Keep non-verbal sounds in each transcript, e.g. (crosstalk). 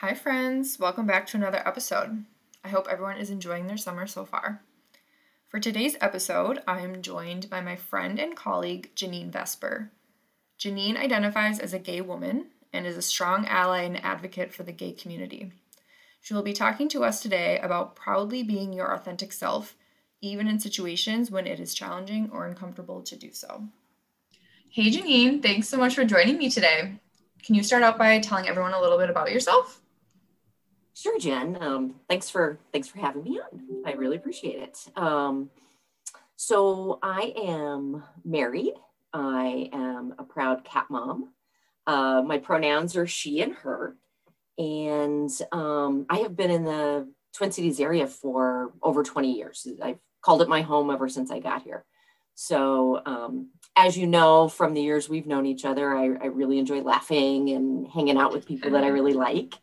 Hi, friends. Welcome back to another episode. I hope everyone is enjoying their summer so far. For today's episode, I am joined by my friend and colleague, Janine Vesper. Janine identifies as a gay woman and is a strong ally and advocate for the gay community. She will be talking to us today about proudly being your authentic self, even in situations when it is challenging or uncomfortable to do so. Hey, Janine, thanks so much for joining me today. Can you start out by telling everyone a little bit about yourself? Sure, Jen. Um, thanks for thanks for having me on. I really appreciate it. Um, so I am married. I am a proud cat mom. Uh, my pronouns are she and her, and um, I have been in the Twin Cities area for over 20 years. I've called it my home ever since I got here. So, um, as you know from the years we've known each other, I, I really enjoy laughing and hanging out with people that I really like.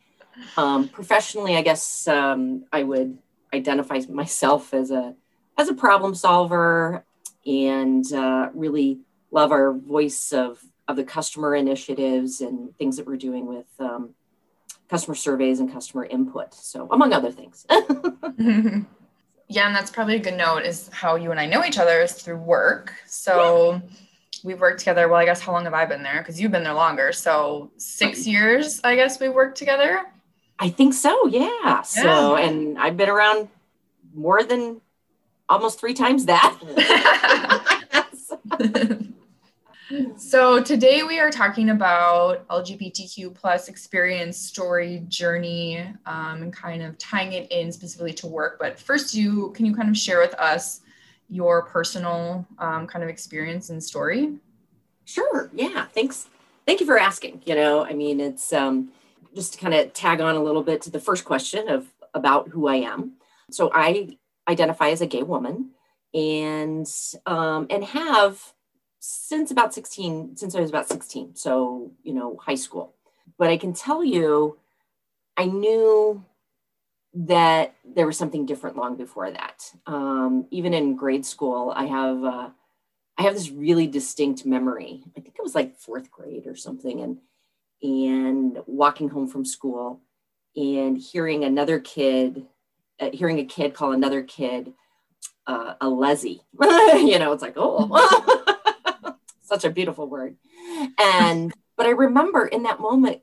Um, professionally, I guess um, I would identify myself as a as a problem solver and uh, really love our voice of of the customer initiatives and things that we're doing with um, customer surveys and customer input. So, among other things. (laughs) (laughs) yeah, and that's probably a good note is how you and I know each other is through work. So. Yeah we've worked together. Well, I guess how long have I been there? Because you've been there longer. So six years, I guess we've worked together. I think so. Yeah. yeah. So, and I've been around more than almost three times that. (laughs) so today we are talking about LGBTQ plus experience, story, journey, um, and kind of tying it in specifically to work. But first, you can you kind of share with us your personal um, kind of experience and story? Sure. Yeah. Thanks. Thank you for asking. You know, I mean, it's um, just to kind of tag on a little bit to the first question of about who I am. So I identify as a gay woman and um, and have since about 16 since I was about 16 so you know high school. But I can tell you I knew that there was something different long before that. Um, even in grade school I have uh, I have this really distinct memory. I think it was like fourth grade or something and and walking home from school and hearing another kid, uh, hearing a kid call another kid uh, a lesy. (laughs) you know, it's like, oh, (laughs) such a beautiful word. And, but I remember in that moment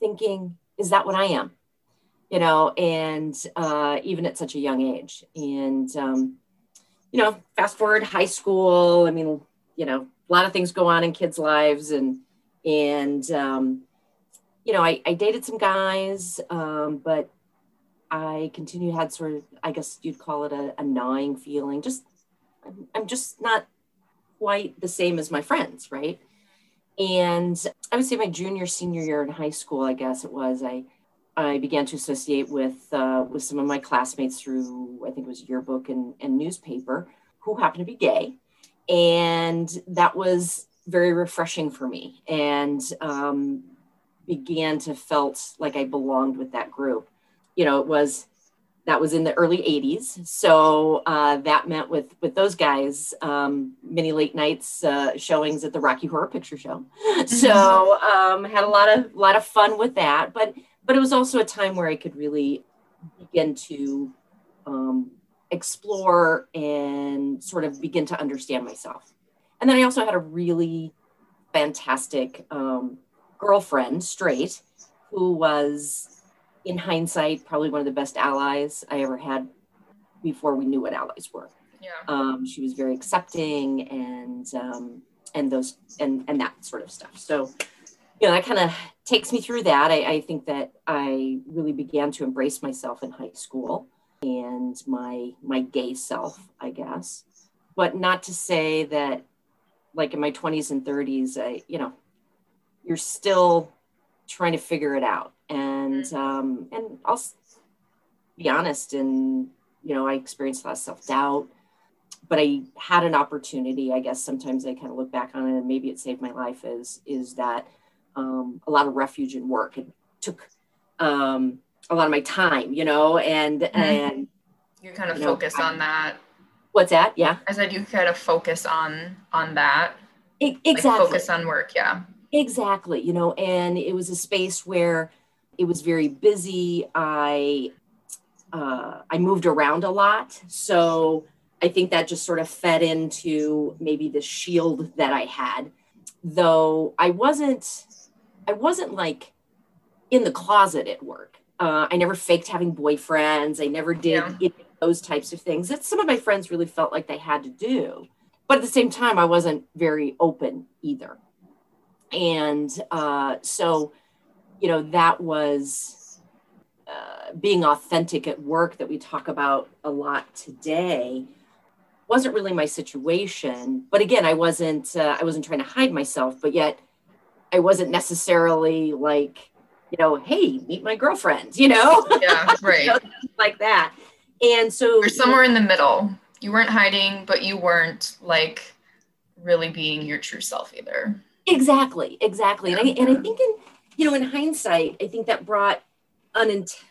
thinking, is that what I am? You know, and uh, even at such a young age. And, um, you know, fast forward high school, I mean, you know, a lot of things go on in kids' lives and, and um, you know, I, I dated some guys, um, but I continue had sort of, I guess you'd call it a, a gnawing feeling. Just, I'm, I'm just not quite the same as my friends, right? And I would say my junior, senior year in high school, I guess it was, I, I began to associate with uh, with some of my classmates through I think it was yearbook and, and newspaper who happened to be gay, and that was very refreshing for me. And um, began to felt like I belonged with that group. You know, it was that was in the early 80s so uh, that meant with with those guys um, many late nights uh, showings at the rocky horror picture show so um, had a lot of lot of fun with that but but it was also a time where i could really begin to um, explore and sort of begin to understand myself and then i also had a really fantastic um, girlfriend, straight, who was, in hindsight, probably one of the best allies I ever had before we knew what allies were. Yeah. Um, she was very accepting and um, and those and and that sort of stuff. So, you know, that kind of takes me through that. I, I think that I really began to embrace myself in high school and my my gay self, I guess. But not to say that like in my 20s and 30s, I, you know, you're still trying to figure it out. And mm-hmm. um, and I'll be honest, and you know, I experienced a lot of self doubt, but I had an opportunity. I guess sometimes I kind of look back on it, and maybe it saved my life. Is is that um, a lot of refuge and work? It took um, a lot of my time, you know, and mm-hmm. and you're kind of you know, on that. What's that? Yeah, I said you kind of focus on on that. It, exactly. Like focus on work. Yeah Exactly, you know, and it was a space where it was very busy. I uh, I moved around a lot, so I think that just sort of fed into maybe the shield that I had. Though I wasn't, I wasn't like in the closet at work. Uh, I never faked having boyfriends. I never did yeah. Those types of things that some of my friends really felt like they had to do. But at the same time, I wasn't very open either. And uh, so, you know, that was uh, being authentic at work that we talk about a lot today wasn't really my situation but again i wasn't uh, i wasn't trying to hide myself but yet i wasn't necessarily like you know hey meet my girlfriend you know yeah (laughs) right you know, like that and so you're somewhere in the middle. You weren't hiding but you weren't like really being your true self either. Exactly exactly. And, I, and i think in you know in hindsight i think that brought unint-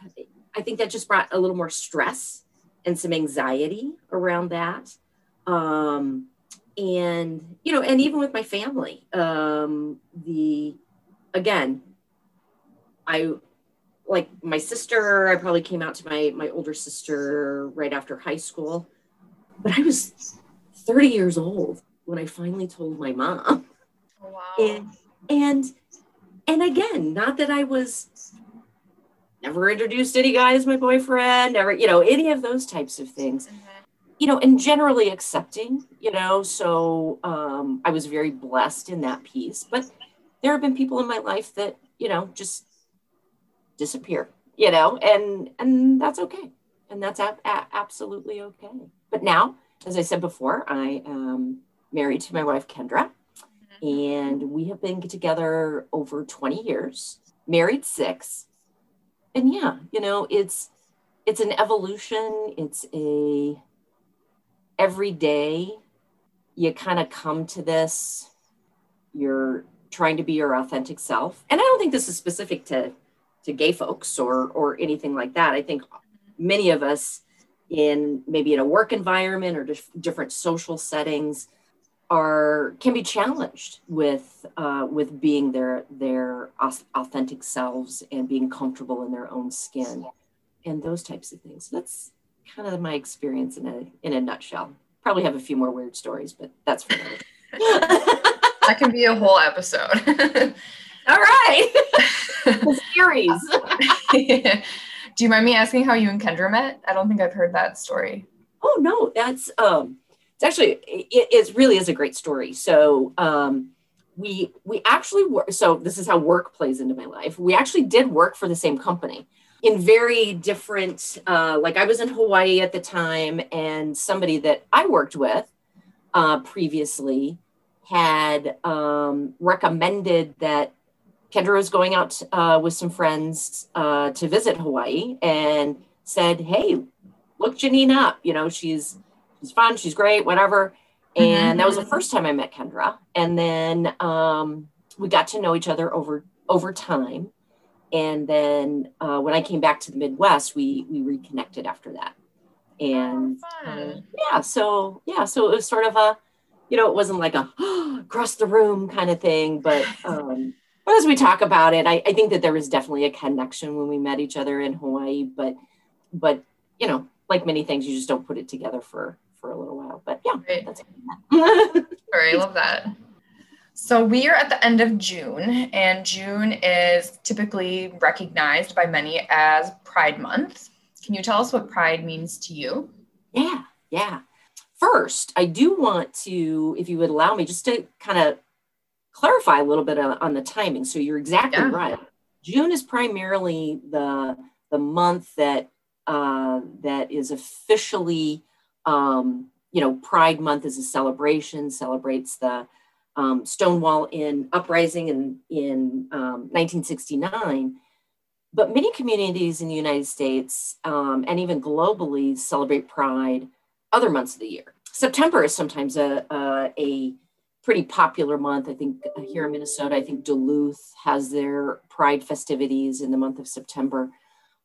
i think that just brought a little more stress and some anxiety around that. Um, and you know and even with my family um, the again i like my sister i probably came out to my my older sister right after high school but i was 30 years old when i finally told my mom oh, wow. and and and again not that i was never introduced any guy as my boyfriend never you know any of those types of things mm-hmm you know, and generally accepting, you know, so um, I was very blessed in that piece. But there have been people in my life that, you know, just disappear, you know, and and that's okay, and that's a- a- absolutely okay. But now, as I said before, I am married to my wife Kendra, and we have been together over 20 years, married six, and yeah, you know, it's it's an evolution. It's a every day you kind of come to this you're trying to be your authentic self and i don't think this is specific to to gay folks or or anything like that i think many of us in maybe in a work environment or dif- different social settings are can be challenged with uh, with being their their authentic selves and being comfortable in their own skin and those types of things So that's kind of my experience in a in a nutshell. Probably have a few more weird stories, but that's for (laughs) (laughs) that can be a whole episode. (laughs) All right. (laughs) series. (laughs) Do you mind me asking how you and Kendra met? I don't think I've heard that story. Oh no, that's um it's actually it, it really is a great story. So um we we actually work so this is how work plays into my life. We actually did work for the same company in very different uh, like i was in hawaii at the time and somebody that i worked with uh, previously had um, recommended that kendra was going out uh, with some friends uh, to visit hawaii and said hey look janine up you know she's she's fun she's great whatever and mm-hmm. that was the first time i met kendra and then um, we got to know each other over over time and then uh, when I came back to the Midwest, we we reconnected after that. And oh, uh, yeah, so yeah, so it was sort of a, you know, it wasn't like a (gasps) oh, across the room kind of thing, but (laughs) um, but as we talk about it, I, I think that there was definitely a connection when we met each other in Hawaii. But but you know, like many things, you just don't put it together for for a little while. But yeah, right. that's (laughs) Sorry, I love that. So we are at the end of June, and June is typically recognized by many as Pride Month. Can you tell us what Pride means to you? Yeah, yeah. First, I do want to, if you would allow me, just to kind of clarify a little bit on the timing. So you're exactly yeah. right. June is primarily the the month that uh, that is officially, um, you know, Pride Month is a celebration, celebrates the um, Stonewall in uprising in, in um, 1969. But many communities in the United States um, and even globally celebrate Pride other months of the year. September is sometimes a, a, a pretty popular month. I think uh, here in Minnesota, I think Duluth has their Pride festivities in the month of September.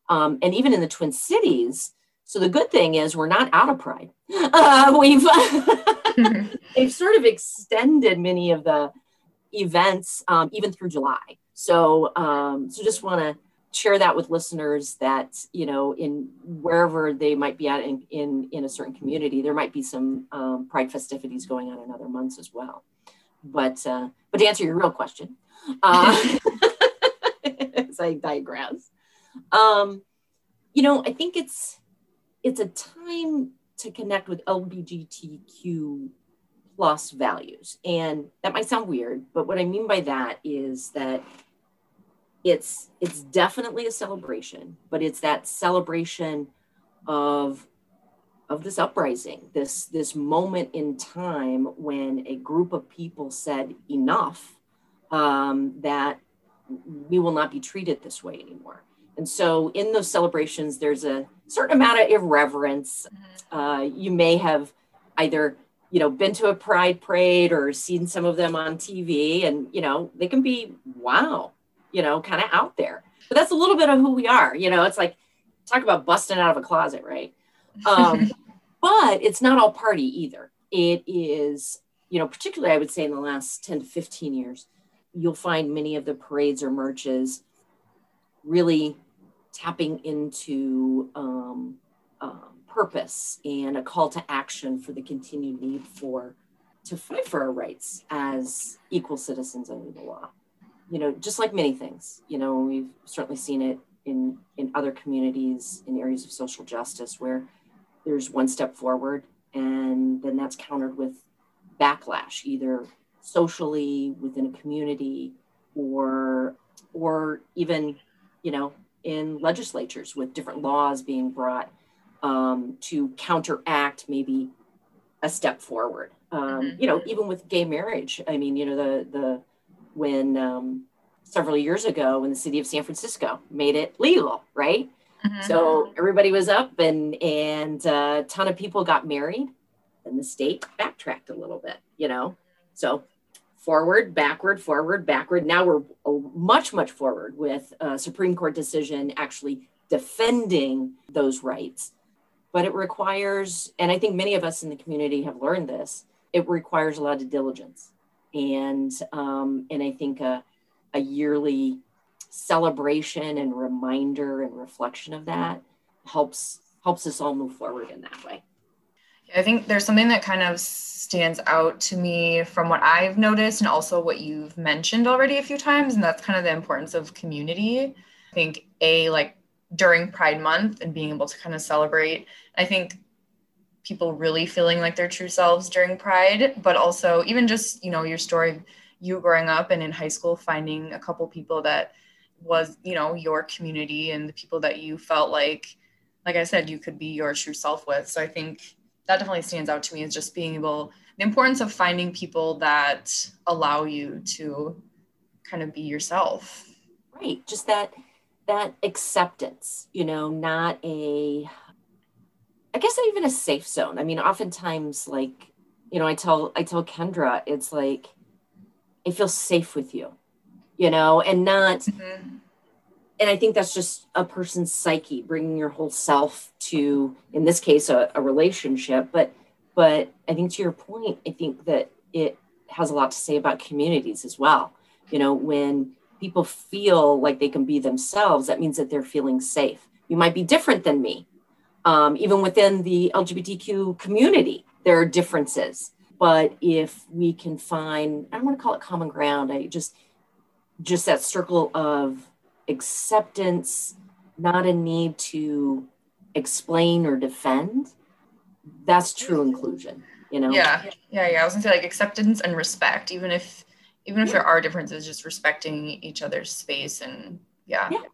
Um, and even in the Twin Cities, so the good thing is we're not out of Pride. (laughs) Uh, we've (laughs) they've sort of extended many of the events um, even through July. So um, so just want to share that with listeners that you know in wherever they might be at in in, in a certain community there might be some um, pride festivities going on in other months as well. But uh, but to answer your real question uh, (laughs) as i digress um, you know i think it's it's a time to connect with lgbtq plus values. And that might sound weird but what i mean by that is that it's it's definitely a celebration but it's that celebration of of this uprising this this moment in time when a group of people said enough um, that we will not be treated this way anymore and so in those celebrations there's a certain amount of irreverence mm-hmm. uh, you may have either you know been to a pride parade or seen some of them on tv and you know they can be wow you know, kind of out there. But that's a little bit of who we are. You know, it's like talk about busting out of a closet, right? Um, (laughs) but it's not all party either. It is, you know, particularly I would say in the last 10 to 15 years, you'll find many of the parades or marches really tapping into um, um, purpose and a call to action for the continued need for to fight for our rights as equal citizens under the law you know, just like many things, you know, we've certainly seen it in in other communities in areas of social justice where there's one step forward and then that's countered with backlash, either socially within a community or or even, you know, in legislatures with different laws being brought um, to counteract maybe a step forward. Um, mm-hmm. You know, even with gay marriage, I mean, you know, the the when um, several years ago when the city of San Francisco made it legal, right? Mm-hmm. So everybody was up and and a ton of people got married, and the state backtracked a little bit, you know. So forward, backward, forward, backward. Now we're much much forward with a Supreme Court decision actually defending those rights. But it requires, and I think many of us in the community have learned this. It requires a lot of diligence and um, and I think a, a yearly celebration and reminder and reflection of that helps helps us all move forward in that way. I think there's something that kind of stands out to me from what I've noticed and also what you've mentioned already a few times, and that's kind of the importance of community. I think a like during Pride Month and being able to kind of celebrate. I think people really feeling like their true selves during pride but also even just you know your story you growing up and in high school finding a couple people that was you know your community and the people that you felt like like i said you could be your true self with. So i think that definitely stands out to me is just being able the importance of finding people that allow you to kind of be yourself. Right. Just that that acceptance you know not a I guess not even a safe zone. I mean, oftentimes, like, you know, I tell I tell Kendra, it's like, I feel safe with you, you know, and not. Mm-hmm. And I think that's just a person's psyche, bringing your whole self to, in this case, a, a relationship. But, but I think to your point, I think that it has a lot to say about communities as well. You know, when people feel like they can be themselves, that means that they're feeling safe. You might be different than me, um, even within the LGBTQ community, there are differences. But if we can find, I don't want to call it common ground, I just, just that circle of acceptance, not a need to explain or defend, that's true inclusion, you know? Yeah, yeah, yeah. I was gonna say like acceptance and respect, even if, even if yeah. there are differences, just respecting each other's space and yeah. Yeah. yeah.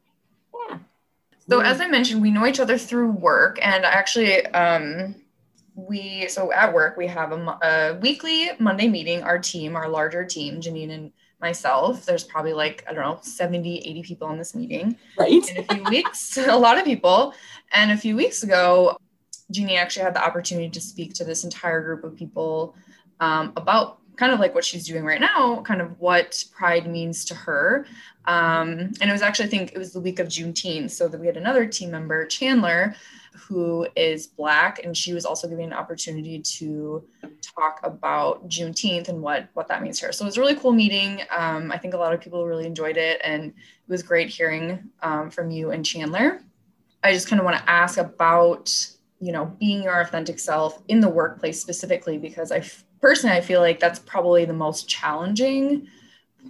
So as I mentioned, we know each other through work, and actually, um, we so at work we have a, a, weekly Monday meeting. Our team, our larger team, Janine and myself. There's probably like I don't know 70, 80 people in this meeting. Right. In a few weeks, (laughs) a lot of people. And a few weeks ago, Jeannie actually had the opportunity to speak to this entire group of people um, about kind of like what she's doing right now, kind of what pride means to her. Um, and it was actually, I think it was the week of Juneteenth. So that we had another team member, Chandler, who is Black, and she was also given an opportunity to talk about Juneteenth and what what that means to her. So it was a really cool meeting. Um, I think a lot of people really enjoyed it, and it was great hearing um, from you and Chandler. I just kind of want to ask about, you know, being your authentic self in the workplace specifically, because I personally, I feel like that's probably the most challenging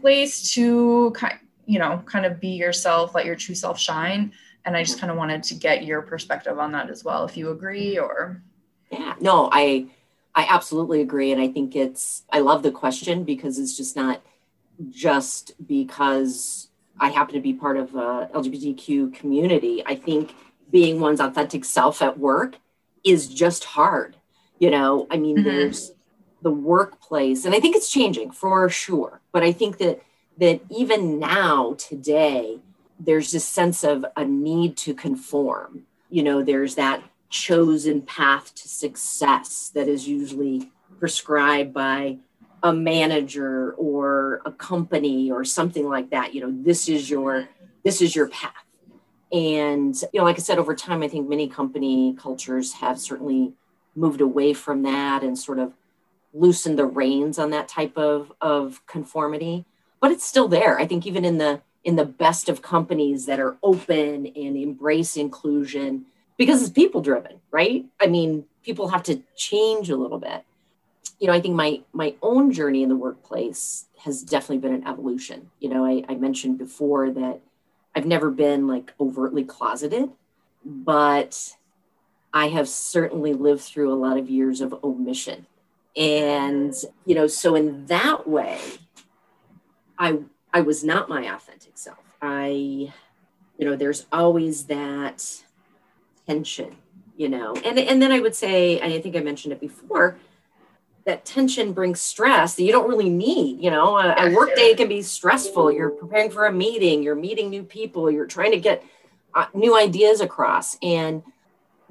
place to, kind, you know, kind of be yourself, let your true self shine. And I just kind of wanted to get your perspective on that as well, if you agree or. Yeah, no, I, I absolutely agree. And I think it's, I love the question because it's just not just because I happen to be part of a LGBTQ community. I think being one's authentic self at work is just hard. You know, I mean, mm-hmm. there's the workplace, and I think it's changing for sure. But I think that that even now today, there's this sense of a need to conform. You know, there's that chosen path to success that is usually prescribed by a manager or a company or something like that you know this is your this is your path and you know like i said over time i think many company cultures have certainly moved away from that and sort of loosened the reins on that type of of conformity but it's still there i think even in the in the best of companies that are open and embrace inclusion because it's people driven right i mean people have to change a little bit you know, I think my my own journey in the workplace has definitely been an evolution. You know, I, I mentioned before that I've never been like overtly closeted, but I have certainly lived through a lot of years of omission. And, you know, so in that way, I I was not my authentic self. I, you know, there's always that tension, you know. And and then I would say, and I think I mentioned it before, that tension brings stress that you don't really need. You know, a, a work day can be stressful. You're preparing for a meeting, you're meeting new people, you're trying to get uh, new ideas across. And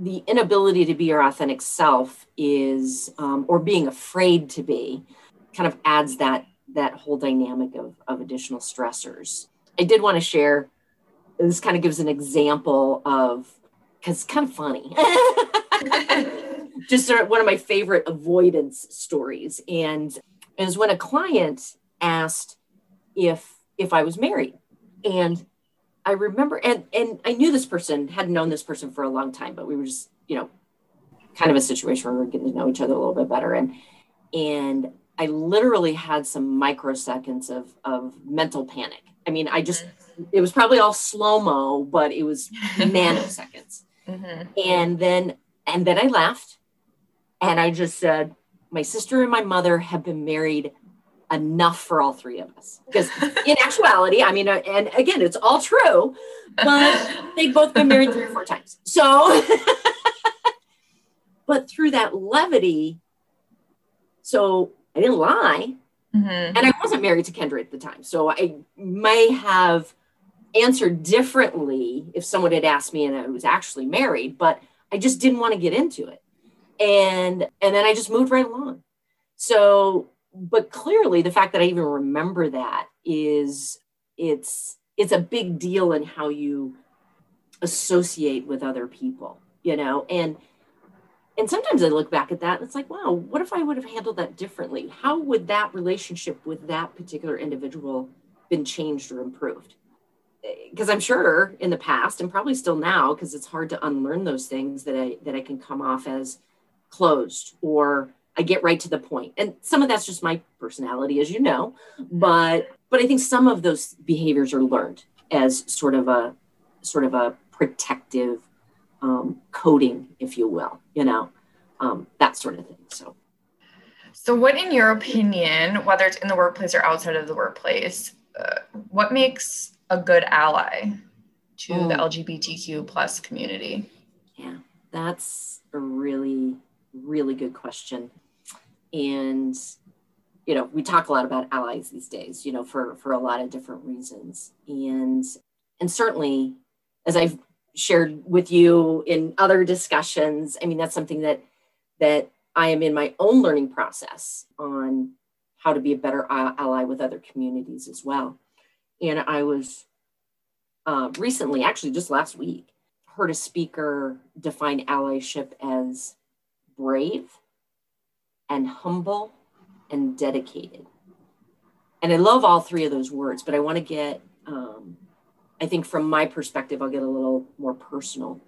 the inability to be your authentic self is, um, or being afraid to be, kind of adds that that whole dynamic of, of additional stressors. I did want to share. This kind of gives an example of because it's kind of funny. (laughs) just one of my favorite avoidance stories. And was when a client asked if if I was married. And I remember and and I knew this person, hadn't known this person for a long time, but we were just, you know, kind of a situation where we were getting to know each other a little bit better. And and I literally had some microseconds of of mental panic. I mean, I just it was probably all slow-mo, but it was nanoseconds. (laughs) Mm-hmm. And then and then I laughed and I just said, my sister and my mother have been married enough for all three of us. Because in actuality, I mean, uh, and again, it's all true, but they've both been married three or four times. So, (laughs) but through that levity, so I didn't lie. Mm-hmm. And I wasn't married to Kendra at the time. So I may have answered differently if someone had asked me and I was actually married, but I just didn't want to get into it and and then i just moved right along so but clearly the fact that i even remember that is it's it's a big deal in how you associate with other people you know? And and sometimes i look back at that and it's like wow what if i would have handled that differently? How would that relationship with that particular individual been changed or improved? Eh, because i'm sure in the past and probably still now because it's hard to unlearn those things that i that i can come off as closed or I get right to the point. And some of that's just my personality, as you know, but but I think some of those behaviors are learned as sort of a sort of a protective um, coding, if you will, you know, um, that sort of thing. So. So, what, in your opinion, whether it's in the workplace or outside of the workplace, uh, what makes a good ally to the oh. LGBTQ plus community? Yeah, that's a really really good question. And you know, we talk a lot about allies these days, you know, for for a lot of different reasons. And and certainly as I've shared with you in other discussions, I mean that's something that that I am in my own learning process on how to be a better ally with other communities as well. And I was uh, recently, actually just last week, heard a speaker define allyship as brave and humble and dedicated. And I love all three of those words, but I want to get um, I think from my perspective, I'll get a little more personal.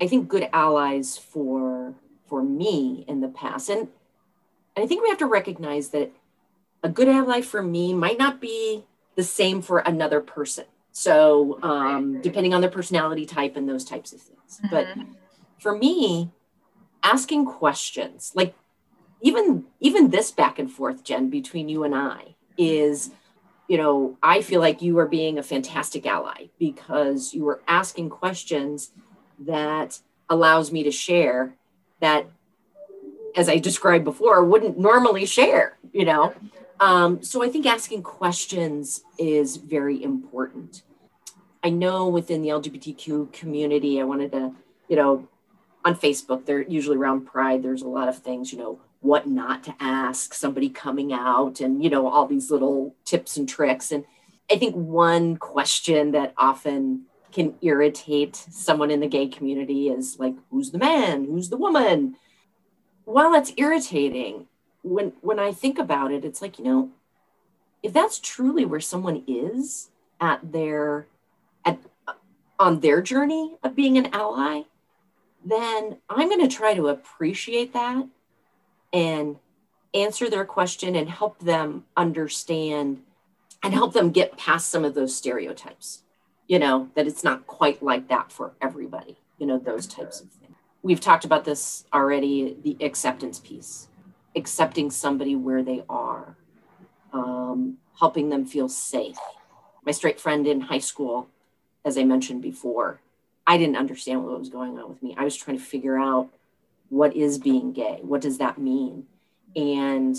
I think good allies for for me in the past, and I think we have to recognize that a good ally for me might not be the same for another person. So um, depending on their personality type and those types of things. Mm-hmm. But for me, asking questions like even even this back and forth, Jen, between you and I is you know, I feel like you are being a fantastic ally because you are asking questions that allows me to share that, as I described before, wouldn't normally share, you know. Um, so I think asking questions is very important. I know within the LGBTQ community, I wanted to, you know, on Facebook, they're usually around pride, there's a lot of things, you know, what not to ask somebody coming out and you know all these little tips and tricks. And i think one question that often can irritate someone in the gay community is like who's the man? Who's the woman? While it's irritating when when i think about it it's like you know if that's truly where someone is at their at on their journey of being an ally then i'm going to try to appreciate that and answer their question and help them understand and help them get past some of those stereotypes you know that it's not quite like that for everybody you know those types of things. We've talked about this already the acceptance piece accepting somebody where they are um, helping them feel safe. My straight friend in high school as i mentioned before i didn't understand what was going on with me. I was trying to figure out what is being gay? What does that mean? And,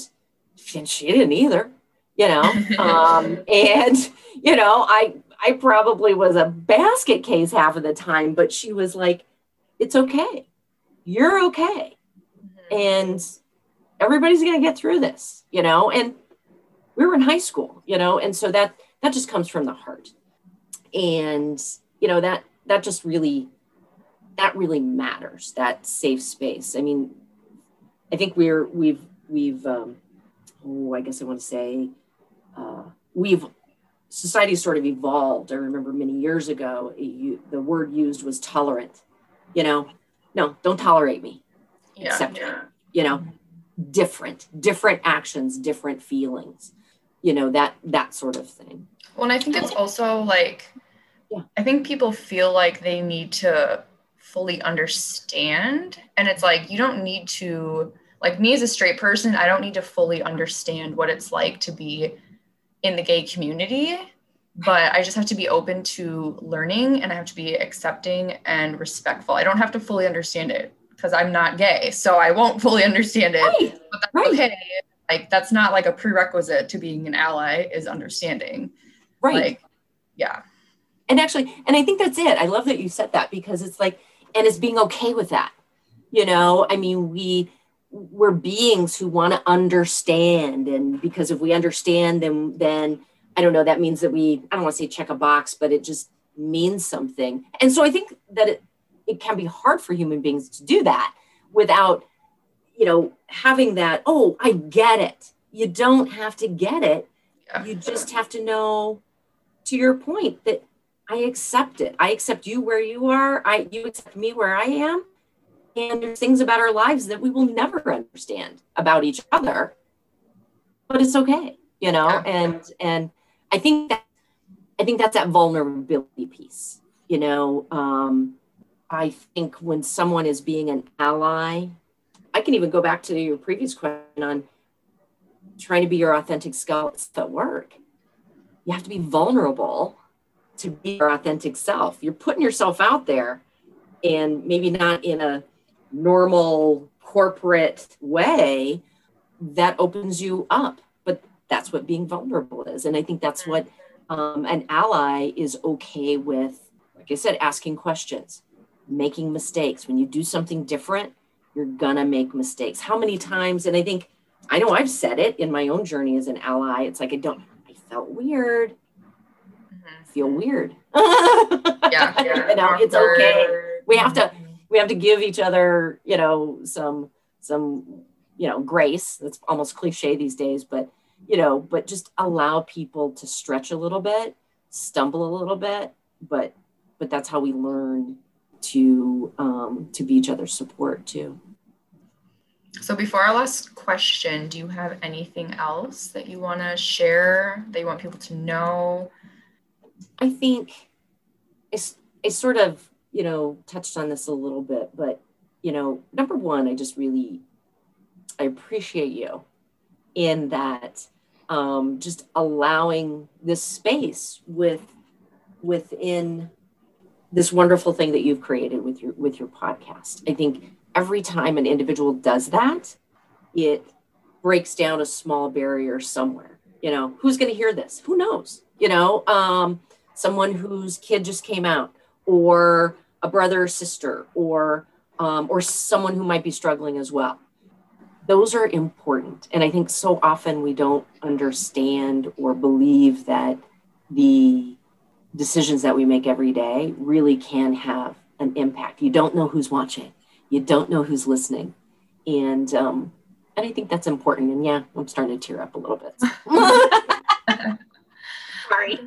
and she didn't either, you know. (laughs) um, and you know, I I probably was a basket case half of the time, but she was like, "It's okay, you're okay, mm-hmm. and everybody's gonna get through this," you know. And we were in high school, you know, and so that that just comes from the heart, and you know that that just really that really matters that safe space. I mean i think we're we've we've um, oh i guess i want to say uh, we've society sort of evolved. I remember many years ago you, the word used was tolerant you know? No don't tolerate me. Yeah, accept yeah. you know? Different different actions different feelings you know that that sort of thing. Well and i think it's also like yeah. i think people feel like they need to fully understand. And it's like, you don't need to, like me as a straight person, I don't need to fully understand what it's like to be in the gay community. But I just have to be open to learning and I have to be accepting and respectful. I don't have to fully understand it because I'm not gay. So I won't fully understand it. Right. But that's right. okay. Like that's not like a prerequisite to being an ally is understanding. Right. Like, yeah. And actually, and I think that's it. I love that you said that because it's like and it's being okay with that. You know i mean we we're beings who want to understand and because if we understand then then i don't know that means that we i don't want to say check a box but it just means something. And so i think that it it can be hard for human beings to do that without you know having that oh i get it. You don't have to get it. Yeah. you just have to know to your point that I accept it. I accept you where you are. I you accept me where I am. And there's things about our lives that we will never understand about each other. But it's okay, you know? And and I think that I think that's that vulnerability piece. You know, um, I think when someone is being an ally, I can even go back to your previous question on trying to be your authentic self at work. You have to be vulnerable to be your authentic self. You're putting yourself out there and maybe not in a normal corporate way that opens you up. But that's what being vulnerable is. And I think that's what um, an ally is okay with. Like I said, asking questions, making mistakes. When you do something different, you're gonna make mistakes. How many times? And I think I know I've said it in my own journey as an ally. It's like I don't, I felt weird feel weird. (laughs) yeah, yeah. (laughs) you know, it's okay. We have to we have to give each other, you know, some some you know grace. That's almost cliche these days, but you know, but just allow people to stretch a little bit, stumble a little bit, but but that's how we learn to um, to be each other's support too. So before our last question, do you have anything else that you want to share that you want people to know? I think it's it's sort of you know touched on this a little bit, but you know number one, I just really I appreciate you in that um, just allowing this space with within this wonderful thing that you've created with your with your podcast. I think every time an individual does that, it breaks down a small barrier somewhere. You know, who's going to hear this? Who knows? You know, um, someone whose kid just came out, or a brother or sister, or um, or someone who might be struggling as well. Those are important, and I think so often we don't understand or believe that the decisions that we make every day really can have an impact. You don't know who's watching, you don't know who's listening, and um, and I think that's important. And yeah, I'm starting to tear up a little bit. (laughs) (laughs) Sorry.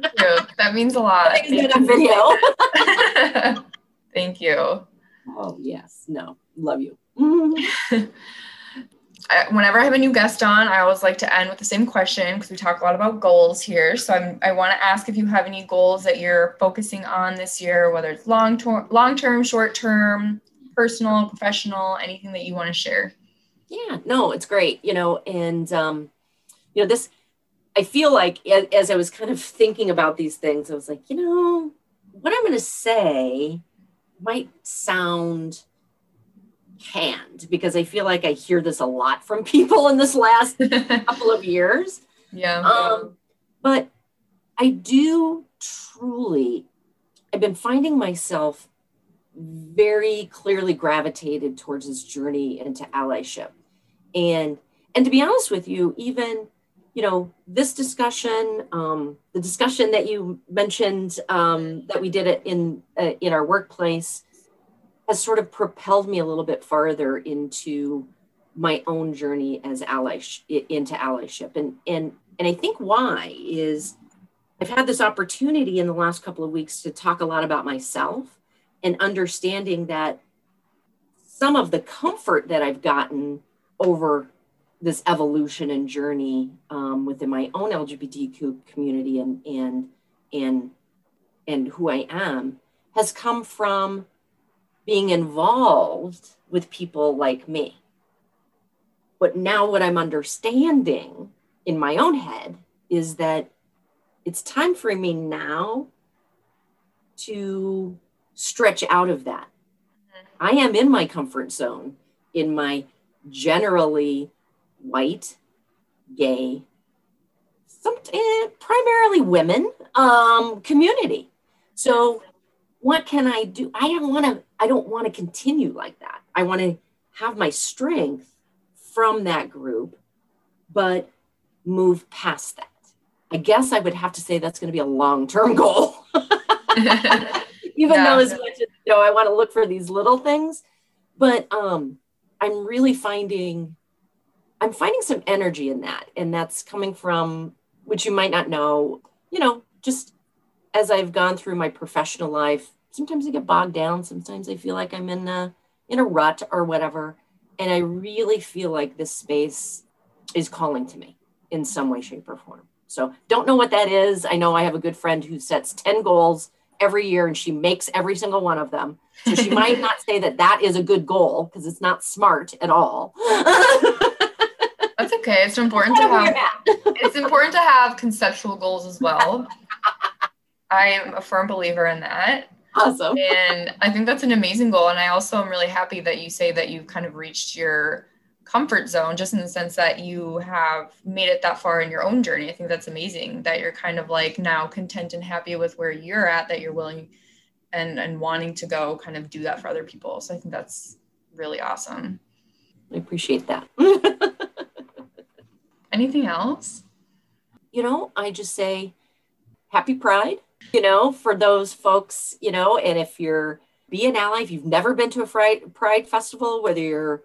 That means a lot. Thank you. video. (laughs) Thank you. Oh yes, no, love you. (laughs) I, whenever I have a new guest on, I always like to end with the same question because we talk a lot about goals here. So I'm, I want to ask if you have any goals that you're focusing on this year, whether it's long term, long term, short term, personal, professional, anything that you want to share. Yeah, no, it's great. You know, and um, you know this. I feel like as, I was kind of thinking about these things, I was like, you know, what I'm going to say might sound canned because I feel like I hear this a lot from (laughs) people in this last (laughs) couple of years. Yeah. Um, but I do truly, I've been finding myself very clearly gravitated towards this journey into allyship. And and to be honest with you, even you know this discussion, um, the discussion that you mentioned um, that we did it in uh, in our workplace, has sort of propelled me a little bit farther into my own journey as ally into allyship. And and and i think why is i've had this opportunity in the last couple of weeks to talk a lot about myself and understanding that some of the comfort that i've gotten over this evolution and journey um, within my own lgbtq community and and and and who i am has come from being involved with people like me. But now, what I'm understanding in my own head is that it's time for me now to stretch out of that. I am in my comfort zone, in my generally white, gay, some, eh, primarily women um, community. So what can I do? I don't want to, I don't want to continue like that. I want to have my strength from that group, but move past that. I guess I would have to say that's going to be a long-term (laughs) goal. (laughs) Even yeah. though as much as you know, I want to look for these little things, but um, I'm really finding I'm finding some energy in that. And that's coming from which you might not know, you know, just as I've gone through my professional life, sometimes I get bogged down. Sometimes I feel like I'm in a in a rut or whatever. And I really feel like this space is calling to me in some way, shape, or form. So don't know what that is. I know I have a good friend who sets 10 goals every year and she makes every single one of them. So she might (laughs) not say that that is a good goal because it's not smart at all. (laughs) That's okay. It's important to have it's important to have conceptual goals as well. I am a firm believer in that. Awesome. And I think that's an amazing goal. And I also am really happy that you say that you've kind of reached your comfort zone, just in the sense that you have made it that far in your own journey. I think that's amazing that you're kind of like now content and happy with where you're at, that you're willing and and wanting to go kind of do that for other people. So I think that's really awesome. I appreciate that. (laughs) Anything else? You know, I just say happy pride you know, for those folks, you know, and if you're be an ally, if you've never been to a pride, pride festival, whether you're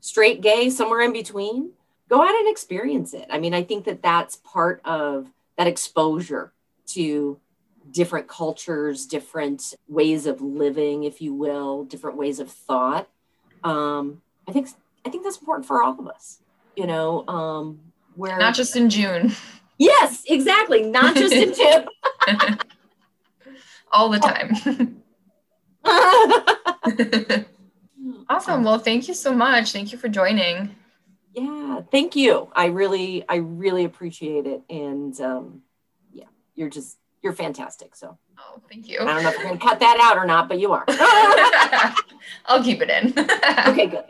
straight, gay, somewhere in between, go out and experience it. I mean, I think that that's part of that exposure to different cultures, different ways of living, if you will, different ways of thought. Um, I think I think that's important for all of us. You know, um, where not just in June. Yes, exactly. Not just in June. (laughs) (laughs) all the time. (laughs) awesome. Well, thank you so much. Thank you for joining. Yeah, thank you. I really, I really appreciate it. And um, yeah, you're just, you're fantastic. So, oh, thank you. I don't know if we're going to cut that out or not, but you are. I'll keep it in. okay, good.